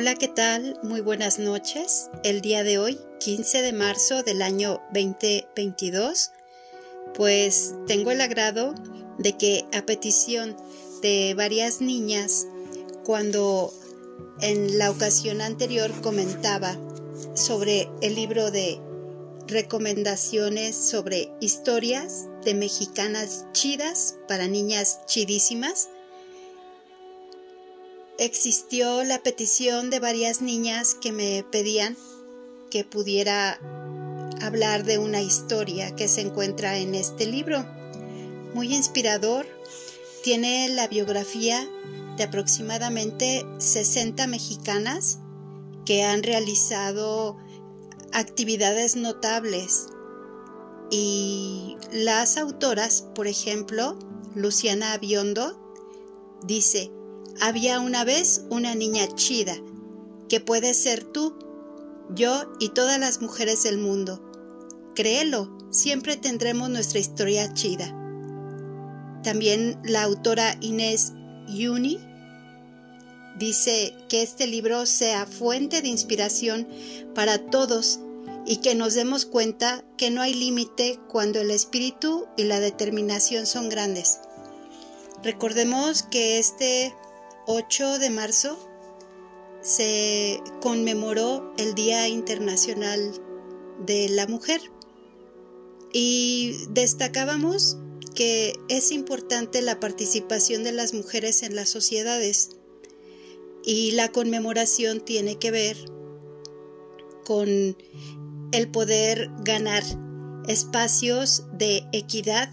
Hola, ¿qué tal? Muy buenas noches. El día de hoy, 15 de marzo del año 2022, pues tengo el agrado de que a petición de varias niñas, cuando en la ocasión anterior comentaba sobre el libro de recomendaciones sobre historias de mexicanas chidas para niñas chidísimas, existió la petición de varias niñas que me pedían que pudiera hablar de una historia que se encuentra en este libro. Muy inspirador, tiene la biografía de aproximadamente 60 mexicanas que han realizado actividades notables y las autoras, por ejemplo, Luciana Abiondo, dice, había una vez una niña chida, que puede ser tú, yo y todas las mujeres del mundo. Créelo, siempre tendremos nuestra historia chida. También la autora Inés Yuni dice que este libro sea fuente de inspiración para todos y que nos demos cuenta que no hay límite cuando el espíritu y la determinación son grandes. Recordemos que este 8 de marzo se conmemoró el Día Internacional de la Mujer. Y destacábamos que es importante la participación de las mujeres en las sociedades y la conmemoración tiene que ver con el poder ganar espacios de equidad,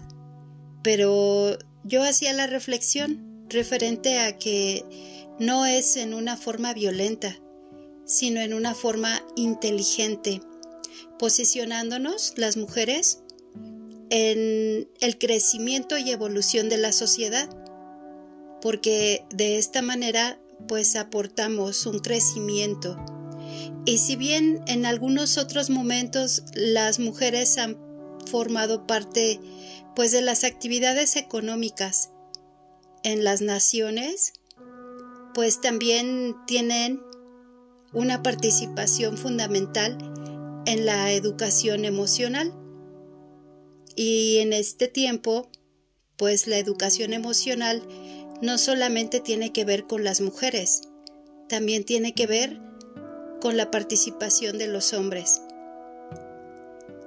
pero yo hacía la reflexión referente a que no es en una forma violenta, sino en una forma inteligente, posicionándonos las mujeres en el crecimiento y evolución de la sociedad, porque de esta manera pues aportamos un crecimiento. Y si bien en algunos otros momentos las mujeres han formado parte pues de las actividades económicas en las naciones, pues también tienen una participación fundamental en la educación emocional. Y en este tiempo, pues la educación emocional no solamente tiene que ver con las mujeres, también tiene que ver con la participación de los hombres.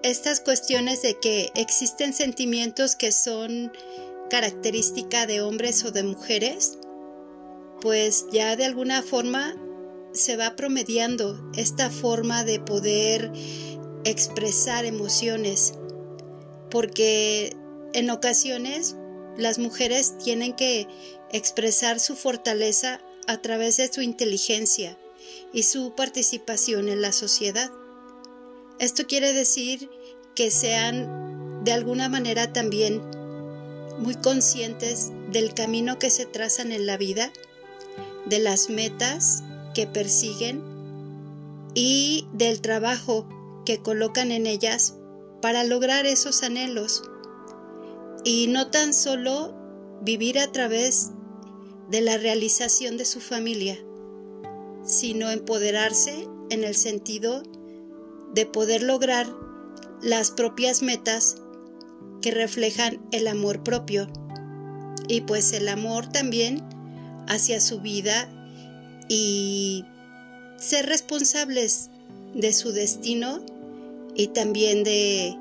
Estas cuestiones de que existen sentimientos que son característica de hombres o de mujeres, pues ya de alguna forma se va promediando esta forma de poder expresar emociones, porque en ocasiones las mujeres tienen que expresar su fortaleza a través de su inteligencia y su participación en la sociedad. Esto quiere decir que sean de alguna manera también muy conscientes del camino que se trazan en la vida, de las metas que persiguen y del trabajo que colocan en ellas para lograr esos anhelos. Y no tan solo vivir a través de la realización de su familia, sino empoderarse en el sentido de poder lograr las propias metas que reflejan el amor propio y pues el amor también hacia su vida y ser responsables de su destino y también de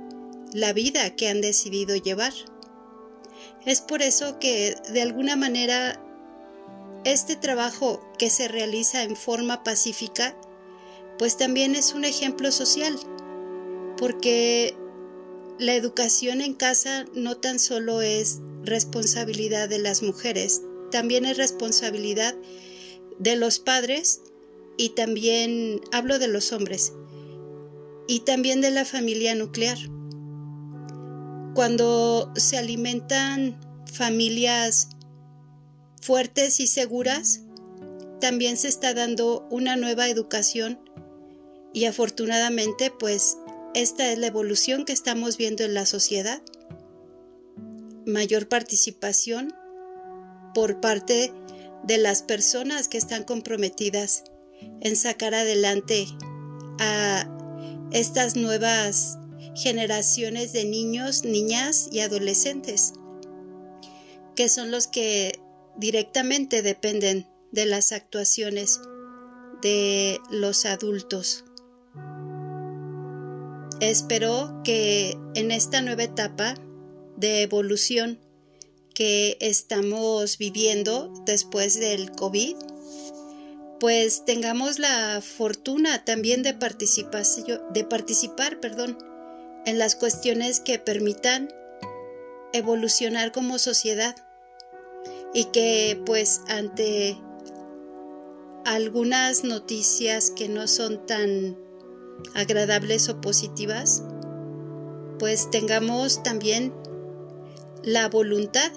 la vida que han decidido llevar. Es por eso que de alguna manera este trabajo que se realiza en forma pacífica pues también es un ejemplo social porque la educación en casa no tan solo es responsabilidad de las mujeres, también es responsabilidad de los padres y también hablo de los hombres y también de la familia nuclear. Cuando se alimentan familias fuertes y seguras, también se está dando una nueva educación y afortunadamente pues esta es la evolución que estamos viendo en la sociedad. Mayor participación por parte de las personas que están comprometidas en sacar adelante a estas nuevas generaciones de niños, niñas y adolescentes, que son los que directamente dependen de las actuaciones de los adultos. Espero que en esta nueva etapa de evolución que estamos viviendo después del COVID, pues tengamos la fortuna también de, de participar perdón, en las cuestiones que permitan evolucionar como sociedad y que pues ante algunas noticias que no son tan agradables o positivas, pues tengamos también la voluntad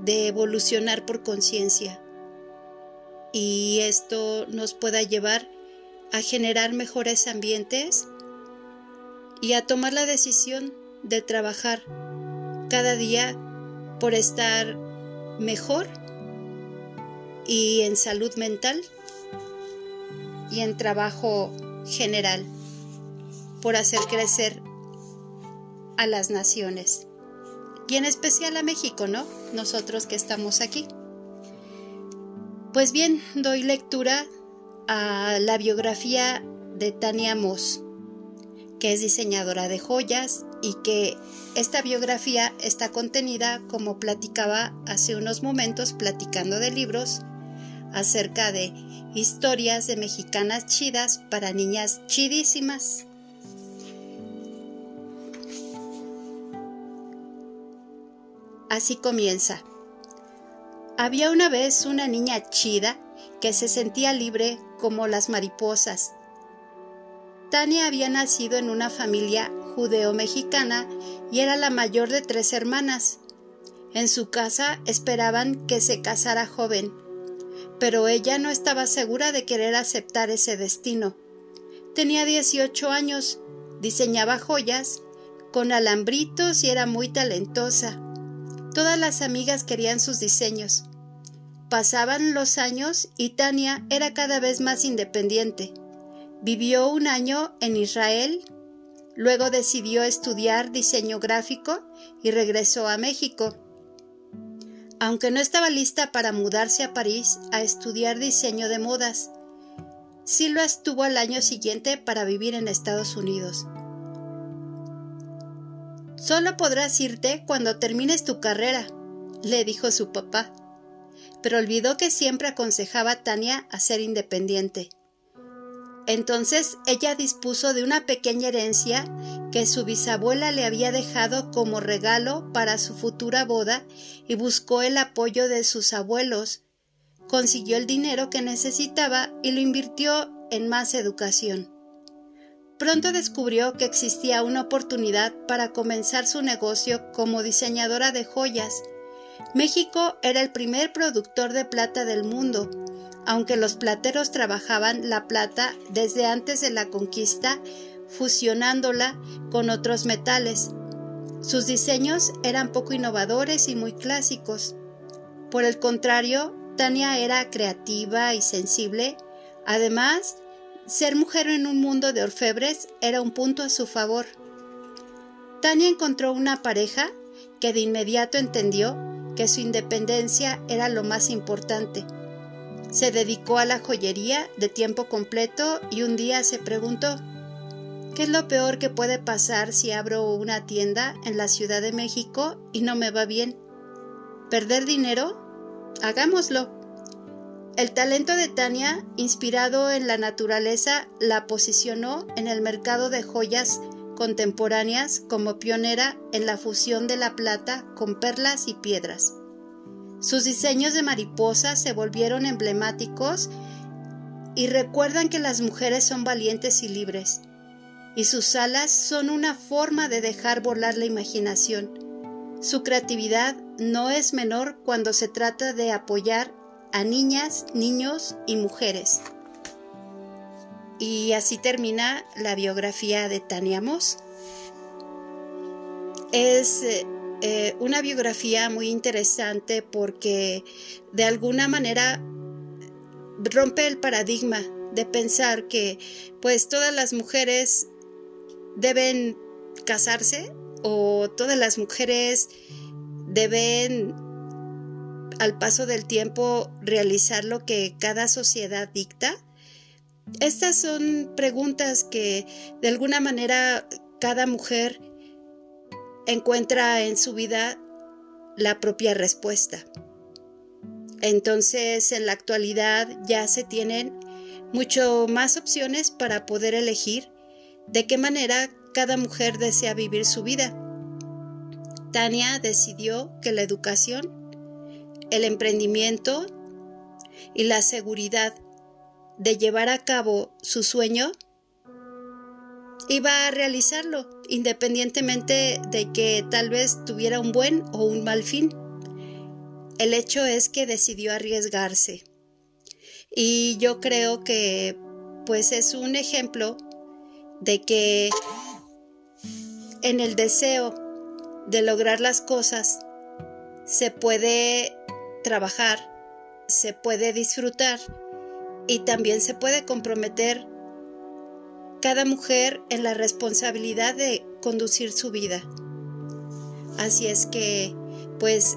de evolucionar por conciencia. Y esto nos pueda llevar a generar mejores ambientes y a tomar la decisión de trabajar cada día por estar mejor y en salud mental y en trabajo general por hacer crecer a las naciones y en especial a México, ¿no? Nosotros que estamos aquí. Pues bien, doy lectura a la biografía de Tania Moss, que es diseñadora de joyas y que esta biografía está contenida, como platicaba hace unos momentos, platicando de libros, acerca de historias de mexicanas chidas para niñas chidísimas. Así comienza. Había una vez una niña chida que se sentía libre como las mariposas. Tania había nacido en una familia judeo-mexicana y era la mayor de tres hermanas. En su casa esperaban que se casara joven, pero ella no estaba segura de querer aceptar ese destino. Tenía 18 años, diseñaba joyas con alambritos y era muy talentosa. Todas las amigas querían sus diseños. Pasaban los años y Tania era cada vez más independiente. Vivió un año en Israel, luego decidió estudiar diseño gráfico y regresó a México. Aunque no estaba lista para mudarse a París a estudiar diseño de modas, lo estuvo al año siguiente para vivir en Estados Unidos. Solo podrás irte cuando termines tu carrera, le dijo su papá, pero olvidó que siempre aconsejaba a Tania a ser independiente. Entonces ella dispuso de una pequeña herencia que su bisabuela le había dejado como regalo para su futura boda y buscó el apoyo de sus abuelos. Consiguió el dinero que necesitaba y lo invirtió en más educación. Pronto descubrió que existía una oportunidad para comenzar su negocio como diseñadora de joyas. México era el primer productor de plata del mundo, aunque los plateros trabajaban la plata desde antes de la conquista, fusionándola con otros metales. Sus diseños eran poco innovadores y muy clásicos. Por el contrario, Tania era creativa y sensible. Además, ser mujer en un mundo de orfebres era un punto a su favor. Tania encontró una pareja que de inmediato entendió que su independencia era lo más importante. Se dedicó a la joyería de tiempo completo y un día se preguntó ¿Qué es lo peor que puede pasar si abro una tienda en la Ciudad de México y no me va bien? ¿Perder dinero? Hagámoslo. El talento de Tania, inspirado en la naturaleza, la posicionó en el mercado de joyas contemporáneas como pionera en la fusión de la plata con perlas y piedras. Sus diseños de mariposas se volvieron emblemáticos y recuerdan que las mujeres son valientes y libres, y sus alas son una forma de dejar volar la imaginación. Su creatividad no es menor cuando se trata de apoyar a niñas, niños y mujeres. Y así termina la biografía de Tania Moss. Es eh, una biografía muy interesante porque de alguna manera rompe el paradigma de pensar que pues todas las mujeres deben casarse o todas las mujeres deben al paso del tiempo realizar lo que cada sociedad dicta? Estas son preguntas que de alguna manera cada mujer encuentra en su vida la propia respuesta. Entonces, en la actualidad ya se tienen mucho más opciones para poder elegir de qué manera cada mujer desea vivir su vida. Tania decidió que la educación, el emprendimiento y la seguridad de llevar a cabo su sueño iba a realizarlo, independientemente de que tal vez tuviera un buen o un mal fin. El hecho es que decidió arriesgarse. Y yo creo que pues es un ejemplo de que en el deseo de lograr las cosas se puede trabajar, se puede disfrutar y también se puede comprometer cada mujer en la responsabilidad de conducir su vida. Así es que, pues,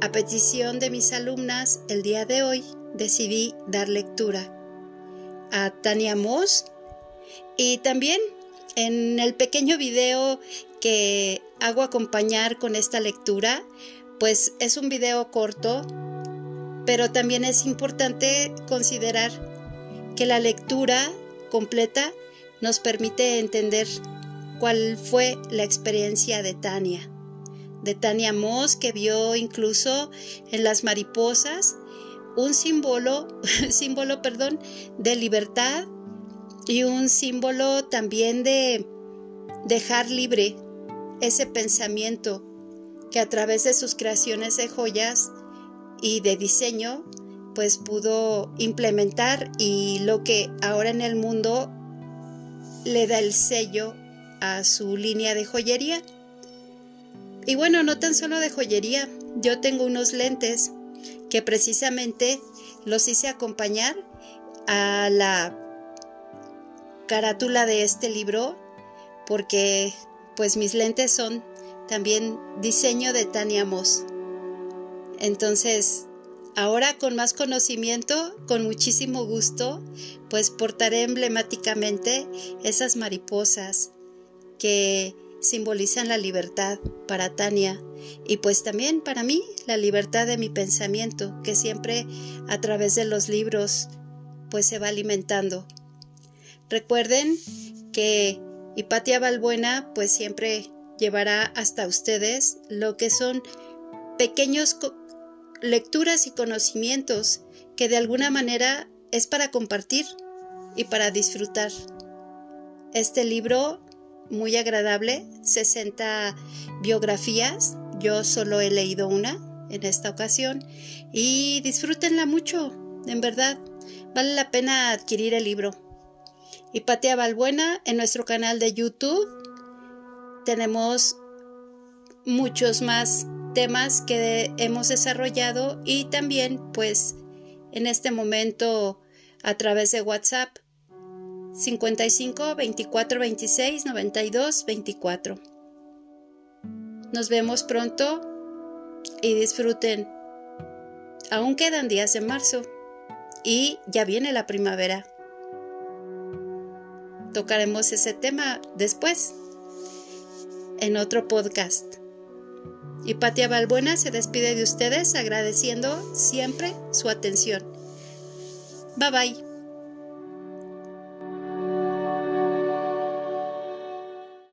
a petición de mis alumnas, el día de hoy decidí dar lectura a Tania Moss y también en el pequeño video que hago acompañar con esta lectura, pues es un video corto, pero también es importante considerar que la lectura completa nos permite entender cuál fue la experiencia de Tania, de Tania Moss, que vio incluso en las mariposas un símbolo, símbolo, perdón, de libertad y un símbolo también de dejar libre ese pensamiento que a través de sus creaciones de joyas y de diseño pues pudo implementar y lo que ahora en el mundo le da el sello a su línea de joyería. Y bueno, no tan solo de joyería, yo tengo unos lentes que precisamente los hice acompañar a la carátula de este libro porque pues mis lentes son también diseño de Tania Moss. Entonces, Ahora con más conocimiento, con muchísimo gusto, pues portaré emblemáticamente esas mariposas que simbolizan la libertad para Tania y pues también para mí la libertad de mi pensamiento que siempre a través de los libros pues se va alimentando. Recuerden que Hipatia Balbuena pues siempre llevará hasta ustedes lo que son pequeños lecturas y conocimientos que de alguna manera es para compartir y para disfrutar. Este libro, muy agradable, 60 biografías, yo solo he leído una en esta ocasión y disfrútenla mucho, en verdad, vale la pena adquirir el libro. Y Patea Balbuena en nuestro canal de YouTube tenemos muchos más temas que hemos desarrollado y también pues en este momento a través de WhatsApp 55 24 26 92 24. Nos vemos pronto y disfruten. Aún quedan días de marzo y ya viene la primavera. Tocaremos ese tema después en otro podcast. Y Patia Balbuena se despide de ustedes agradeciendo siempre su atención. Bye bye.